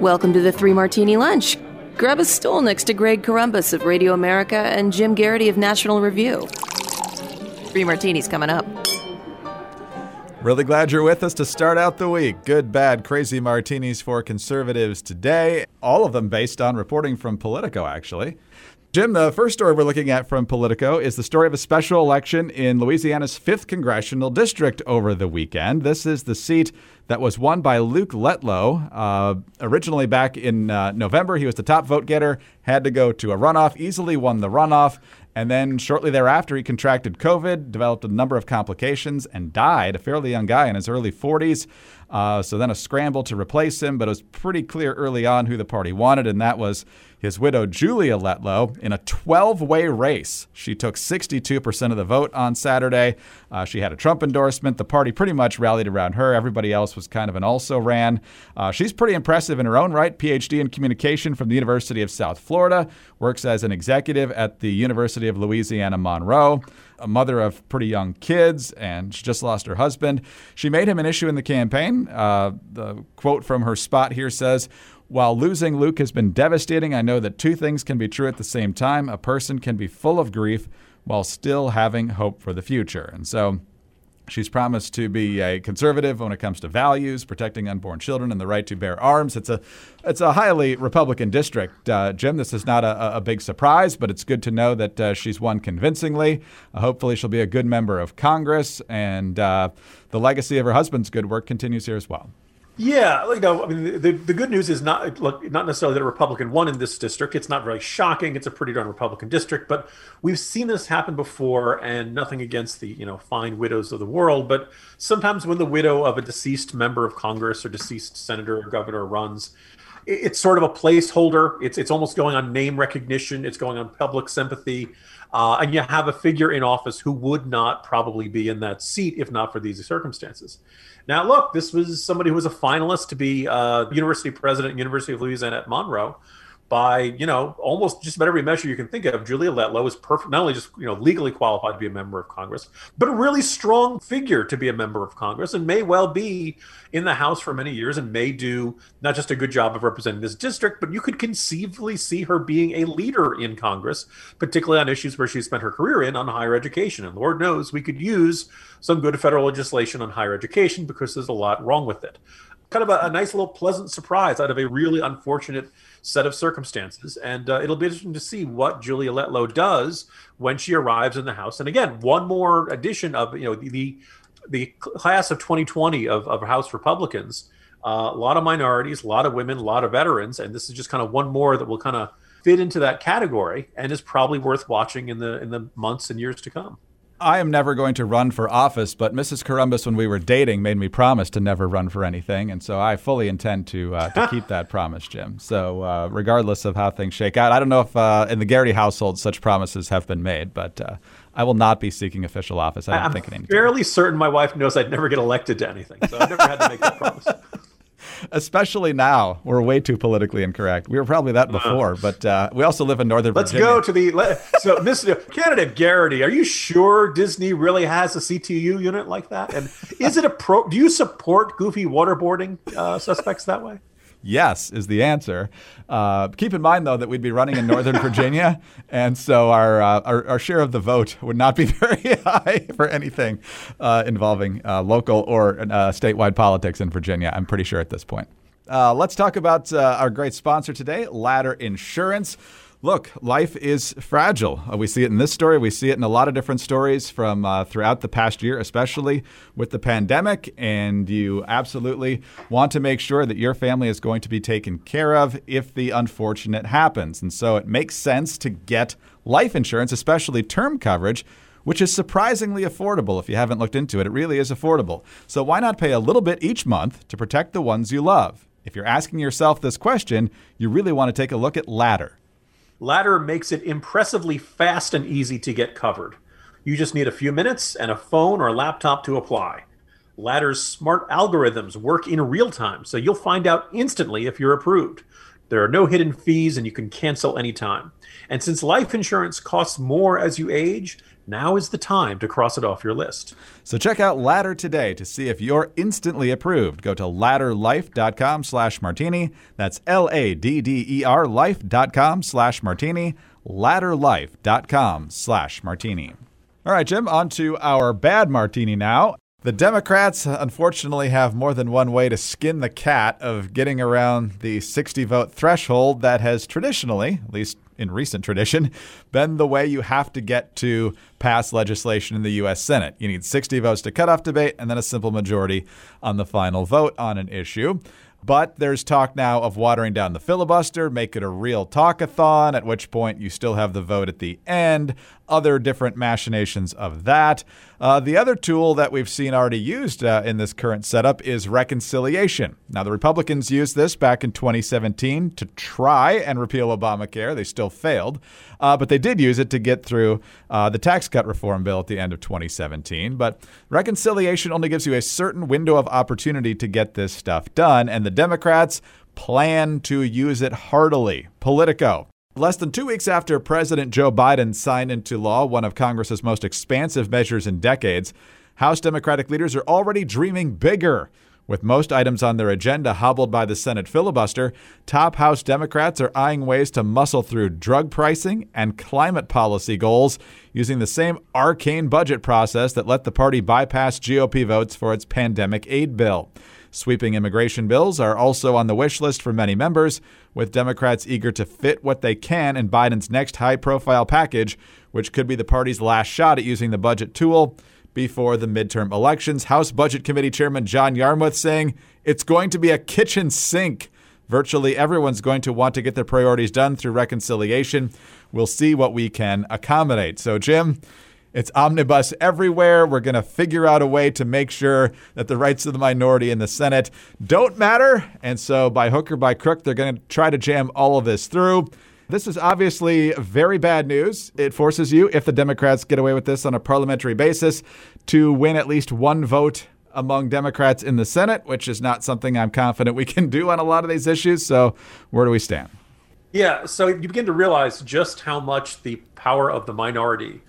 Welcome to the Three Martini Lunch. Grab a stool next to Greg Corombos of Radio America and Jim Geraghty of National Review. Three martinis coming up. Really glad you're with us to start out the week. Good, bad, crazy martinis for conservatives today. All of them based on reporting from Politico, actually. Jim, the first story we're looking at from Politico is the story of a special election in Louisiana's 5th congressional district over the weekend. This is the seat that was won by Luke Letlow. Uh, originally, back in uh, November, he was the top vote getter, had to go to a runoff, easily won the runoff. And then shortly thereafter, he contracted COVID, developed a number of complications, and died, a fairly young guy in his early 40s. Uh, so then a scramble to replace him, but it was pretty clear early on who the party wanted, and that was his widow, Julia Letlow, in a 12 way race. She took 62% of the vote on Saturday. Uh, she had a Trump endorsement. The party pretty much rallied around her. Everybody else was kind of an also ran. Uh, she's pretty impressive in her own right. PhD in communication from the University of South Florida, works as an executive at the University of Louisiana Monroe a mother of pretty young kids, and she just lost her husband. She made him an issue in the campaign. Uh, the quote from her spot here says, while losing Luke has been devastating, I know that two things can be true at the same time. A person can be full of grief while still having hope for the future. And so She's promised to be a conservative when it comes to values, protecting unborn children and the right to bear arms. It's a, it's a highly Republican district, uh, Jim. This is not a, a, big surprise, but it's good to know that uh, she's won convincingly. Uh, hopefully, she'll be a good member of Congress, and uh, the legacy of her husband's good work continues here as well. Yeah, know, I mean, the, the good news is not look, not necessarily that a Republican won in this district. It's not very shocking. It's a pretty darn Republican district, but we've seen this happen before, and nothing against the you know fine widows of the world, but sometimes when the widow of a deceased member of Congress or deceased senator or governor runs, it's sort of a placeholder. It's it's almost going on name recognition. It's going on public sympathy. Uh, and you have a figure in office who would not probably be in that seat if not for these circumstances. Now, look, this was somebody who was a finalist to be uh, university president, University of Louisiana at Monroe by you know almost just about every measure you can think of. Julia Letlow is perfect, not only just you know legally qualified to be a member of Congress, but a really strong figure to be a member of Congress, and may well be in the House for many years, and may do not just a good job of representing this district, but you could conceivably see her being a leader in Congress, particularly on issues where she spent her career in on higher education. And Lord knows we could use some good federal legislation on higher education because there's a lot wrong with it. Kind of a, a nice little pleasant surprise out of a really unfortunate set of circumstances. And uh, it'll be interesting to see what Julia Letlow does when she arrives in the House. And again, one more addition of you know the the class of 2020 of, of House Republicans. Uh, a lot of minorities, a lot of women, a lot of veterans, and this is just kind of one more that will kind of fit into that category and is probably worth watching in the in the months and years to come. I am never going to run for office, but Mrs. Corombos, when we were dating, made me promise to never run for anything, and so I fully intend to uh, to keep that promise, Jim. So, uh, regardless of how things shake out, I don't know if uh, in the Geraghty household such promises have been made, but uh, I will not be seeking official office. I don't I'm think any. Fairly certain my wife knows I'd never get elected to anything, so I've never had to make that promise. especially now. We're way too politically incorrect. We were probably that before, but uh, we also live in Northern let's Virginia. Let's go to the so Mr. Candidate Geraghty. Are you sure Disney really has a CTU unit like that? And is it a pro? Do you support goofy waterboarding uh, suspects that way? Yes is the answer. Uh, keep in mind, though, that we'd be running in Northern Virginia, and so our, uh, our, our share of the vote would not be very high for anything uh, involving uh, local or uh, statewide politics in Virginia. I'm pretty sure at this point. Uh, let's talk about our great sponsor today, Ladder Insurance look, life is fragile. Uh, we see it in this story. We see it in a lot of different stories from uh, throughout the past year, especially with the pandemic. And you absolutely want to make sure that your family is going to be taken care of if the unfortunate happens. And so it makes sense to get life insurance, especially term coverage. Which is surprisingly affordable if you haven't looked into it. It really is affordable. So, why not pay a little bit each month to protect the ones you love? If you're asking yourself this question, you really want to take a look at Ladder. Ladder makes it impressively fast and easy to get covered. You just need a few minutes and a phone or laptop to apply. Ladder's smart algorithms work in real time, so you'll find out instantly if you're approved. There are no hidden fees and you can cancel anytime. And since life insurance costs more as you age, now is the time to cross it off your list. So check out Ladder today to see if you're instantly approved. Go to ladderlife.com slash martini. That's L-A-D-D-E-R life.com slash martini. ladderlife.com slash martini. All right, Jim, on to our bad martini now. The Democrats, unfortunately, have more than one way to skin the cat of getting around the 60 vote threshold that has traditionally, at least in recent tradition, been the way you have to get to pass legislation in the U.S. Senate. You need 60 votes to cut off debate and then a simple majority on the final vote on an issue. But there's talk now of watering down the filibuster, make it a real talkathon, at which point you still have the vote at the end, other different machinations of that. Uh, the other tool that we've seen already used uh, in this current setup is reconciliation. Now, the Republicans used this back in 2017 to try and repeal Obamacare. They still failed, uh, but they did use it to get through uh, the tax cut reform bill at the end of 2017. But reconciliation only gives you a certain window of opportunity to get this stuff done, and the Democrats plan to use it heartily. Politico. Less than two weeks after President Joe Biden signed into law one of Congress's most expansive measures in decades, House Democratic leaders are already dreaming bigger. With most items on their agenda hobbled by the Senate filibuster, top House Democrats are eyeing ways to muscle through drug pricing and climate policy goals using the same arcane budget process that let the party bypass GOP votes for its pandemic aid bill. Sweeping immigration bills are also on the wish list for many members, with Democrats eager to fit what they can in Biden's next high profile package, which could be the party's last shot at using the budget tool before the midterm elections. House Budget Committee Chairman John Yarmuth saying it's going to be a kitchen sink. Virtually everyone's going to want to get their priorities done through reconciliation. We'll see what we can accommodate. So, Jim, it's omnibus everywhere. We're going to figure out a way to make sure that the rights of the minority in the Senate don't matter. And so, by hook or by crook, they're going to try to jam all of this through. This is obviously very bad news. It forces you, if the Democrats get away with this on a parliamentary basis, to win at least one vote among Democrats in the Senate, which is not something I'm confident we can do on a lot of these issues. So, where do we stand? Yeah, so you begin to realize just how much the power of the minority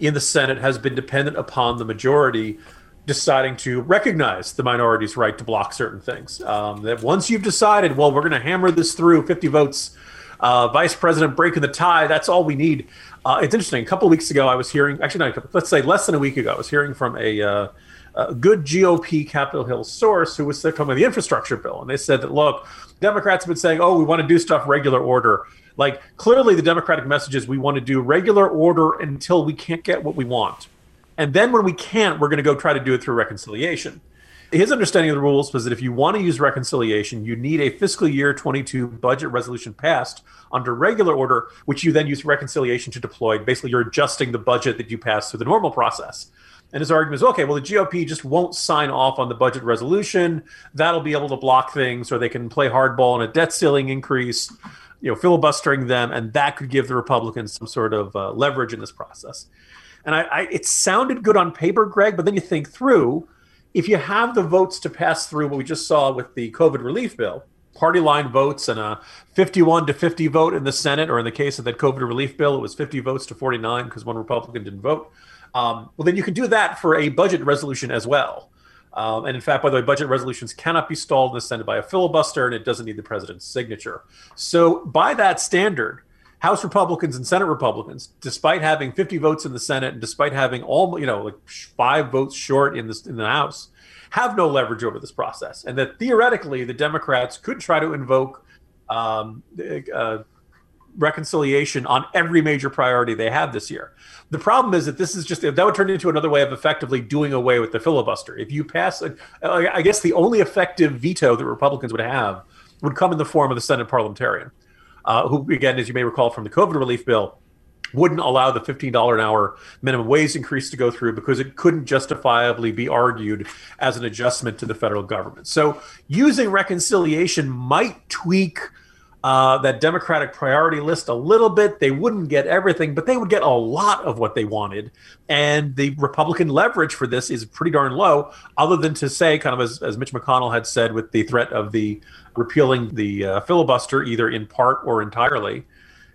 in the Senate has been dependent upon the majority deciding to recognize the minority's right to block certain things. Um, that once you've decided, well, we're going to hammer this through 50 votes, uh, vice president breaking the tie, that's all we need. Uh, it's interesting. A couple weeks ago, I was hearing, actually, not a couple, let's say less than a week ago, I was hearing from a, uh, a good GOP Capitol Hill source who was talking about the infrastructure bill. And they said that, look, Democrats have been saying, oh, we want to do stuff regular order. Like clearly, the Democratic message is we want to do regular order until we can't get what we want, and then when we can't, we're going to go try to do it through reconciliation. His understanding of the rules was that if you want to use reconciliation, you need a fiscal year 22 budget resolution passed under regular order, which you then use reconciliation to deploy. Basically, you're adjusting the budget that you pass through the normal process. And his argument is okay, well, the GOP just won't sign off on the budget resolution. That'll be able to block things, or they can play hardball on a debt ceiling increase you know, filibustering them, and that could give the Republicans some sort of uh, leverage in this process. And I, I, it sounded good on paper, Greg, but then you think through, if you have the votes to pass through what we just saw with the COVID relief bill, party line votes and a 51 to 50 vote in the Senate, or in the case of that COVID relief bill, it was 50 votes to 49 because one Republican didn't vote. Um, well, then you can do that for a budget resolution as well. Um, and in fact, by the way, budget resolutions cannot be stalled in the Senate by a filibuster, and it doesn't need the president's signature. So, by that standard, House Republicans and Senate Republicans, despite having 50 votes in the Senate and despite having all, you know, like five votes short in the in the House, have no leverage over this process, and that theoretically the Democrats could try to invoke um, uh, reconciliation on every major priority they have this year. The problem is that this is just that would turn into another way of effectively doing away with the filibuster. If you pass, I guess the only effective veto that Republicans would have would come in the form of the Senate parliamentarian, uh, who, again, as you may recall from the COVID relief bill, wouldn't allow the $15 an hour minimum wage increase to go through because it couldn't justifiably be argued as an adjustment to the federal government. So using reconciliation might tweak uh, that Democratic priority list a little bit. They wouldn't get everything, but they would get a lot of what they wanted. And the Republican leverage for this is pretty darn low, other than to say, kind of as, as Mitch McConnell had said, with the threat of the repealing the uh, filibuster, either in part or entirely.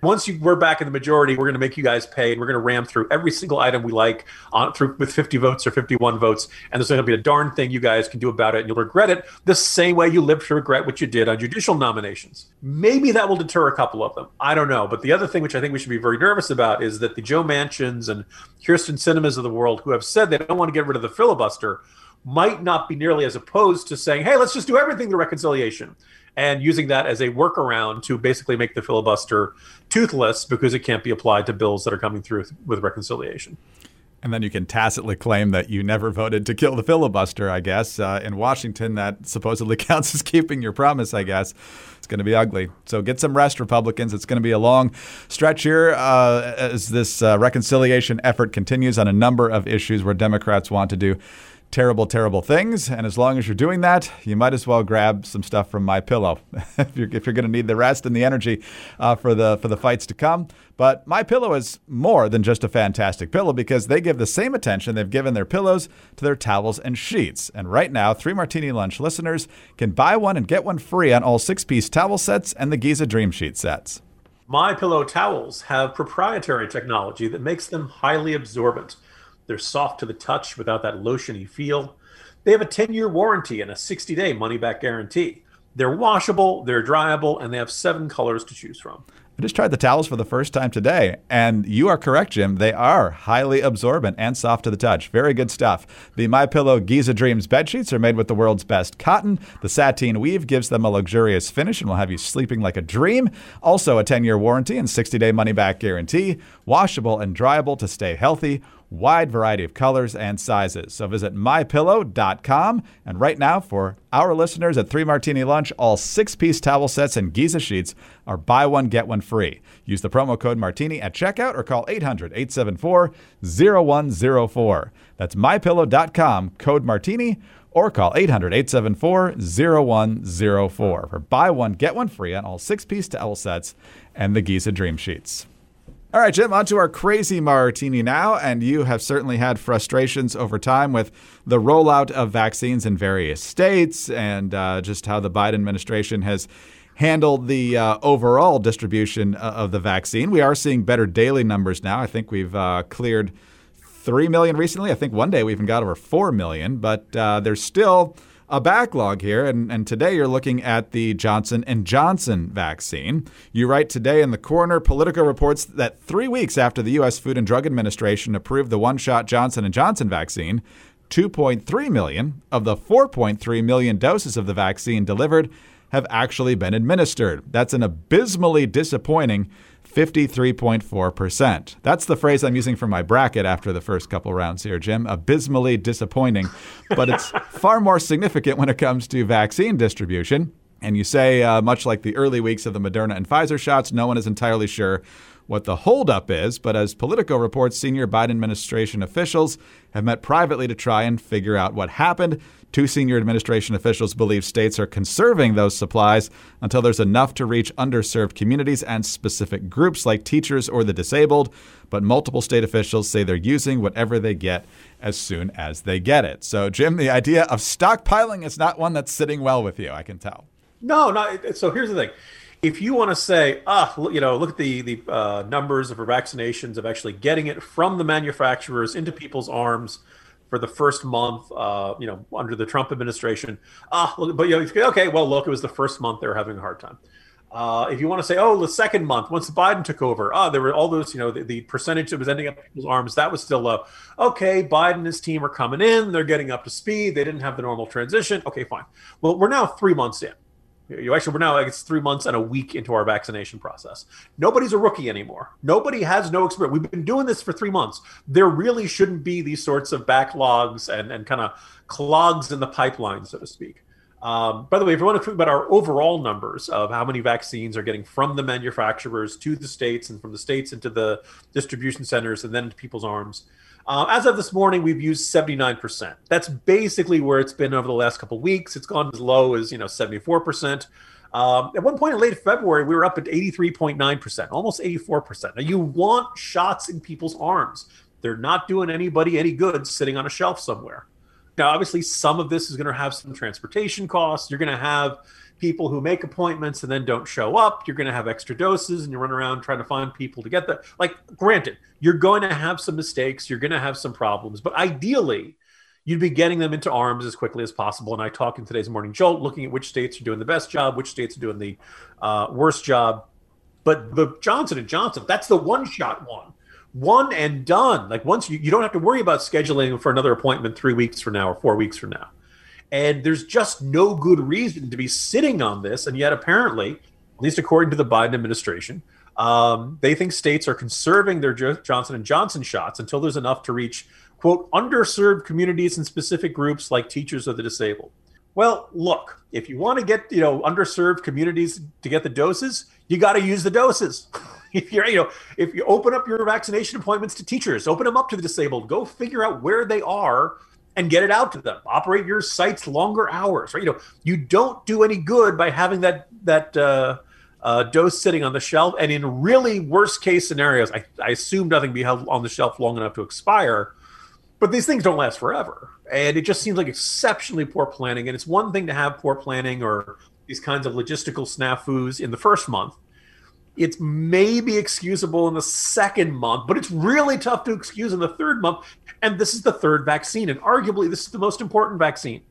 once you we're back in the majority, we're going to make you guys pay, and we're going to ram through every single item we like on through with 50 votes or 51 votes, and there's going to be a darn thing you guys can do about it, and you'll regret it the same way you lived to regret what you did on judicial nominations. Maybe that will deter a couple of them. I don't know. But the other thing, which I think we should be very nervous about, is that the Joe Manchins and Kyrsten Sinemas of the world, who have said they don't want to get rid of the filibuster, might not be nearly as opposed to saying, "Hey, let's just do everything to reconciliation." and using that as a workaround to basically make the filibuster toothless because it can't be applied to bills that are coming through with reconciliation. And then you can tacitly claim that you never voted to kill the filibuster, I guess. Uh, in Washington, that supposedly counts as keeping your promise, I guess. It's going to be ugly. So get some rest, Republicans. It's going to be a long stretch here uh, as this uh, reconciliation effort continues on a number of issues where Democrats want to do terrible, terrible things. And as long as you're doing that, you might as well grab some stuff from my pillow if you're, if you're going to need the rest and the energy uh, for the for the fights to come. But my pillow is more than just a fantastic pillow because they give the same attention they've given their pillows to their towels and sheets. And right now, three Martini Lunch listeners can buy one and get one free on all six-piece towel sets and the Giza Dream Sheet sets. My Pillow towels have proprietary technology that makes them highly absorbent. They're soft to the touch without that lotiony feel. They have a 10 year warranty and a 60 day money back guarantee. They're washable, they're dryable, and they have seven colors to choose from. I just tried the towels for the first time today, and you are correct, Jim. They are highly absorbent and soft to the touch. Very good stuff. The My Pillow Giza Dreams bed sheets are made with the world's best cotton. The sateen weave gives them a luxurious finish and will have you sleeping like a dream. Also, a 10-year warranty and 60-day money-back guarantee. Washable and dryable to stay healthy wide variety of colors and sizes. So visit mypillow.com. And right now, for our listeners at Three Martini Lunch, all six piece towel sets and Giza sheets are buy one, get one free. Use the promo code Martini at checkout or call 800 874 0104. That's mypillow.com, code Martini, or call 800 874 0104 for buy one, get one free on all six piece towel sets and the Giza Dream Sheets. All right, Jim, on to our crazy martini now. And you have certainly had frustrations over time with the rollout of vaccines in various states and uh, just how the Biden administration has handled the uh, overall distribution uh, of the vaccine. We are seeing better daily numbers now. I think we've uh, cleared 3 million recently. I think one day we even got over 4 million, but uh, there's still a backlog here, and, and today you're looking at the Johnson and Johnson vaccine. You write today in the corner, Politico reports that three weeks after the U.S. Food and Drug Administration approved the one-shot Johnson and Johnson vaccine, 2.3 million of the 4.3 million doses of the vaccine delivered have actually been administered. That's an abysmally disappointing 53.4%. That's the phrase I'm using for my bracket after the first couple rounds here, Jim. Abysmally disappointing, but it's far more significant when it comes to vaccine distribution. And you say, uh, much like the early weeks of the Moderna and Pfizer shots, no one is entirely sure what the holdup is, but as Politico reports, senior Biden administration officials have met privately to try and figure out what happened. Two senior administration officials believe states are conserving those supplies until there's enough to reach underserved communities and specific groups like teachers or the disabled. But multiple state officials say they're using whatever they get as soon as they get it. So, Jim, the idea of stockpiling is not one that's sitting well with you, I can tell. No, no. So here's the thing if you want to say, ah, you know, look at the the uh, numbers of vaccinations of actually getting it from the manufacturers into people's arms for the first month, uh, you know, under the Trump administration. Ah, but you know, okay, well, look, it was the first month they were having a hard time. Uh, if you want to say, oh, the second month, once Biden took over, ah, there were all those, you know, the, the percentage that was ending up in people's arms, that was still low. Okay, Biden and his team are coming in, they're getting up to speed, they didn't have the normal transition. Okay, fine. Well, we're now three months in. You actually, we're now like it's three months and a week into our vaccination process. Nobody's a rookie anymore. Nobody has no experience. We've been doing this for three months. There really shouldn't be these sorts of backlogs and, and kind of clogs in the pipeline, so to speak. Um, by the way, if you want to talk about our overall numbers of how many vaccines are getting from the manufacturers to the states and from the states into the distribution centers and then into people's arms, uh, as of this morning, we've used 79%. That's basically where it's been over the last couple weeks. It's gone as low as, you know, 74%. Um, at one point in late February, we were up at 83.9%, almost 84%. Now, you want shots in people's arms. They're not doing anybody any good sitting on a shelf somewhere. Now, obviously, some of this is going to have some transportation costs. You're going to have people who make appointments and then don't show up. You're going to have extra doses and you run around trying to find people to get that. Like, granted, you're going to have some mistakes, you're going to have some problems, but ideally, you'd be getting them into arms as quickly as possible. And I talk in today's morning jolt, looking at which states are doing the best job, which states are doing the uh, worst job. But the Johnson and Johnson, that's the one shot one, one and done. Like once you, you don't have to worry about scheduling for another appointment three weeks from now or four weeks from now. And there's just no good reason to be sitting on this. And yet, apparently, at least according to the Biden administration, um, they think states are conserving their Johnson and Johnson shots until there's enough to reach quote underserved communities and specific groups like teachers of the disabled. Well, look, if you want to get you know underserved communities to get the doses, you got to use the doses. if you're you know if you open up your vaccination appointments to teachers, open them up to the disabled, go figure out where they are and get it out to them. Operate your sites longer hours, right? You know, you don't do any good by having that that uh, uh, dose sitting on the shelf. And in really worst case scenarios, I, I assume nothing be held on the shelf long enough to expire. But these things don't last forever, and it just seems like exceptionally poor planning. And it's one thing to have poor planning or these kinds of logistical snafus in the first month. It's maybe excusable in the second month, but it's really tough to excuse in the third month and this is the third vaccine, and arguably this is the most important vaccine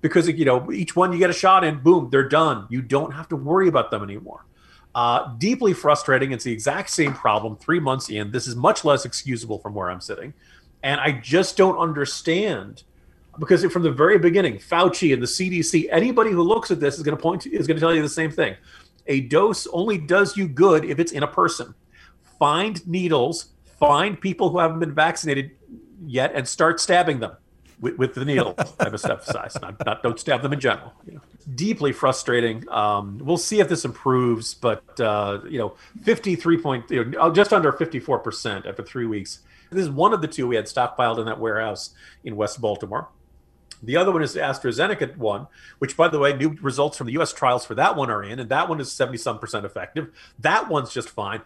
because you know each one you get a shot in, boom, they're done. You don't have to worry about them anymore. Uh, deeply frustrating. It's the exact same problem three months in. This is much less excusable from where I'm sitting, and I just don't understand because from the very beginning, Fauci and the CDC, anybody who looks at this is going to point to, is going to tell you the same thing. A dose only does you good if it's in a person. Find needles, find people who haven't been vaccinated, yet and start stabbing them with, with the needle. I must emphasize. Not, not, don't stab them in general. You know, deeply frustrating. Um, we'll see if this improves, but uh, you know, 53 point, you know, just under 54 percent after three weeks. This is one of the two we had stockpiled in that warehouse in West Baltimore. The other one is the AstraZeneca one, which, by the way, new results from the U.S. trials for that one are in, and that one is 70 some percent effective. That one's just fine.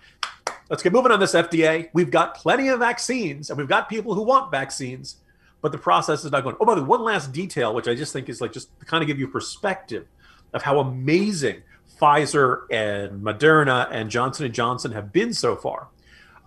Let's get moving on this FDA. We've got plenty of vaccines, and we've got people who want vaccines, but the process is not going. Oh, by the way, one last detail, which I just think is like just to kind of give you perspective of how amazing Pfizer and Moderna and Johnson and Johnson have been so far.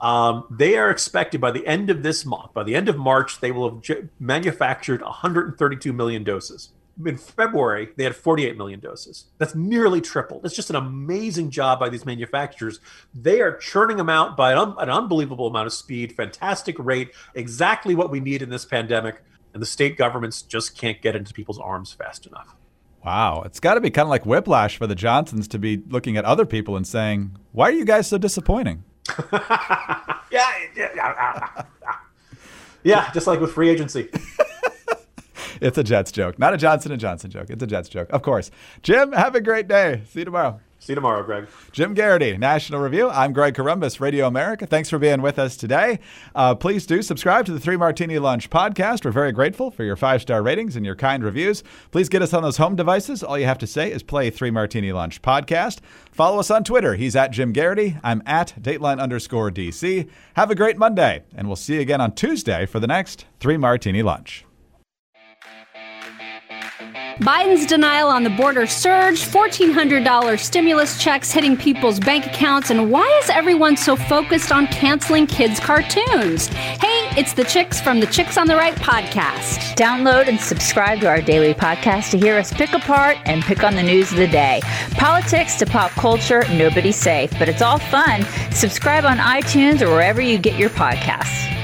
Um, they are expected by the end of this month, by the end of March, they will have manufactured 132 million doses. In February, they had 48 million doses. That's nearly tripled. It's just an amazing job by these manufacturers. They are churning them out by an, an unbelievable amount of speed, fantastic rate, exactly what we need in this pandemic. And the state governments just can't get into people's arms fast enough. Wow. It's got to be kind of like whiplash for the Johnsons to be looking at other people and saying, why are you guys so disappointing? yeah, yeah, yeah, just like with free agency. it's a Jets joke, not a Johnson and Johnson joke. It's a Jets joke, of course. Jim, have a great day. See you tomorrow. See you tomorrow, Greg. Jim Geraghty, National Review. I'm Greg Corombos, Radio America. Thanks for being with us today. Uh, please do subscribe to the Three Martini Lunch podcast. We're very grateful for your five star ratings and your kind reviews. Please get us on those home devices. All you have to say is play Three Martini Lunch podcast. Follow us on Twitter. He's at Jim Geraghty. I'm at Dateline underscore DC. Have a great Monday, and we'll see you again on Tuesday for the next Three Martini Lunch. Biden's denial on the border surge, $1,400 stimulus checks hitting people's bank accounts, and why is everyone so focused on canceling kids' cartoons? Hey, it's the Chicks from the Chicks on the Right podcast. Download and subscribe to our daily podcast to hear us pick apart and pick on the news of the day. Politics to pop culture, nobody's safe, but it's all fun. Subscribe on iTunes or wherever you get your podcasts.